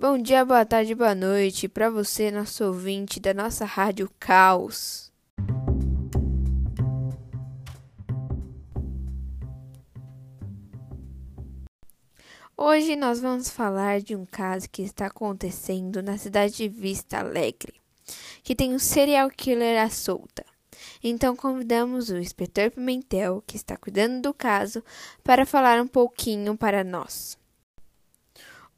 Bom dia, boa tarde, boa noite para você, nosso ouvinte da nossa Rádio Caos. Hoje nós vamos falar de um caso que está acontecendo na cidade de Vista Alegre, que tem um serial killer à solta. Então convidamos o inspetor Pimentel, que está cuidando do caso, para falar um pouquinho para nós.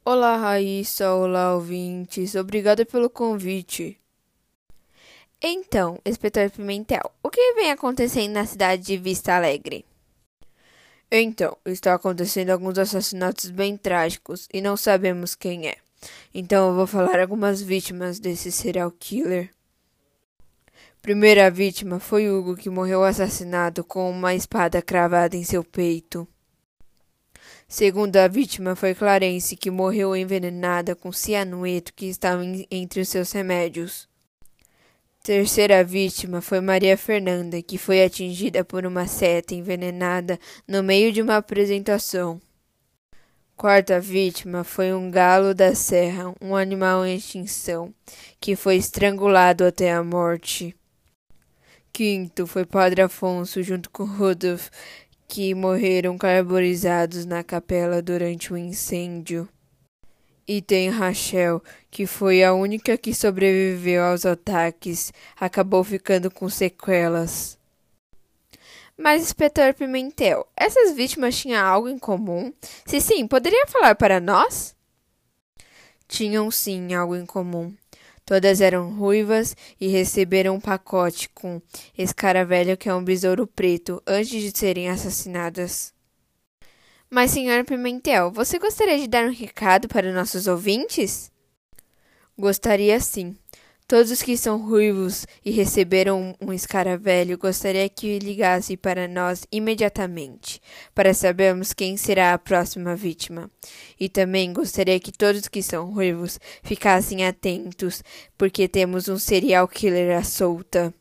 Olá, Raíssa. Olá, ouvintes. Obrigada pelo convite. Então, inspetor Pimentel, o que vem acontecendo na cidade de Vista Alegre? Então, está acontecendo alguns assassinatos bem trágicos e não sabemos quem é. Então, eu vou falar algumas vítimas desse serial killer. Primeira vítima foi Hugo, que morreu assassinado com uma espada cravada em seu peito. Segunda vítima foi Clarence, que morreu envenenada com cianureto que estava entre os seus remédios. Terceira vítima foi Maria Fernanda, que foi atingida por uma seta envenenada no meio de uma apresentação. Quarta vítima foi um galo da serra, um animal em extinção, que foi estrangulado até a morte. Quinto foi Padre Afonso, junto com Rudolf, que morreram carbonizados na capela durante o incêndio. E tem Rachel, que foi a única que sobreviveu aos ataques, acabou ficando com sequelas. Mas, inspetor Pimentel, essas vítimas tinham algo em comum? Se sim, poderia falar para nós? Tinham sim algo em comum. Todas eram ruivas e receberam um pacote com escaravelho, que é um besouro preto, antes de serem assassinadas. Mas, senhor Pimentel, você gostaria de dar um recado para nossos ouvintes? Gostaria sim. Todos os que são ruivos e receberam um escaravelho gostaria que ligasse para nós imediatamente, para sabermos quem será a próxima vítima. E também gostaria que todos que são ruivos ficassem atentos, porque temos um serial killer à solta.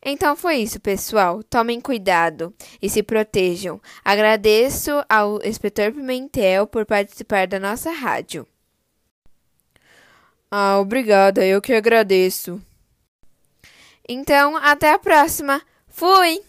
Então foi isso, pessoal. Tomem cuidado e se protejam. Agradeço ao inspetor Pimentel por participar da nossa rádio. Ah, obrigada, eu que agradeço. Então, até a próxima. Fui!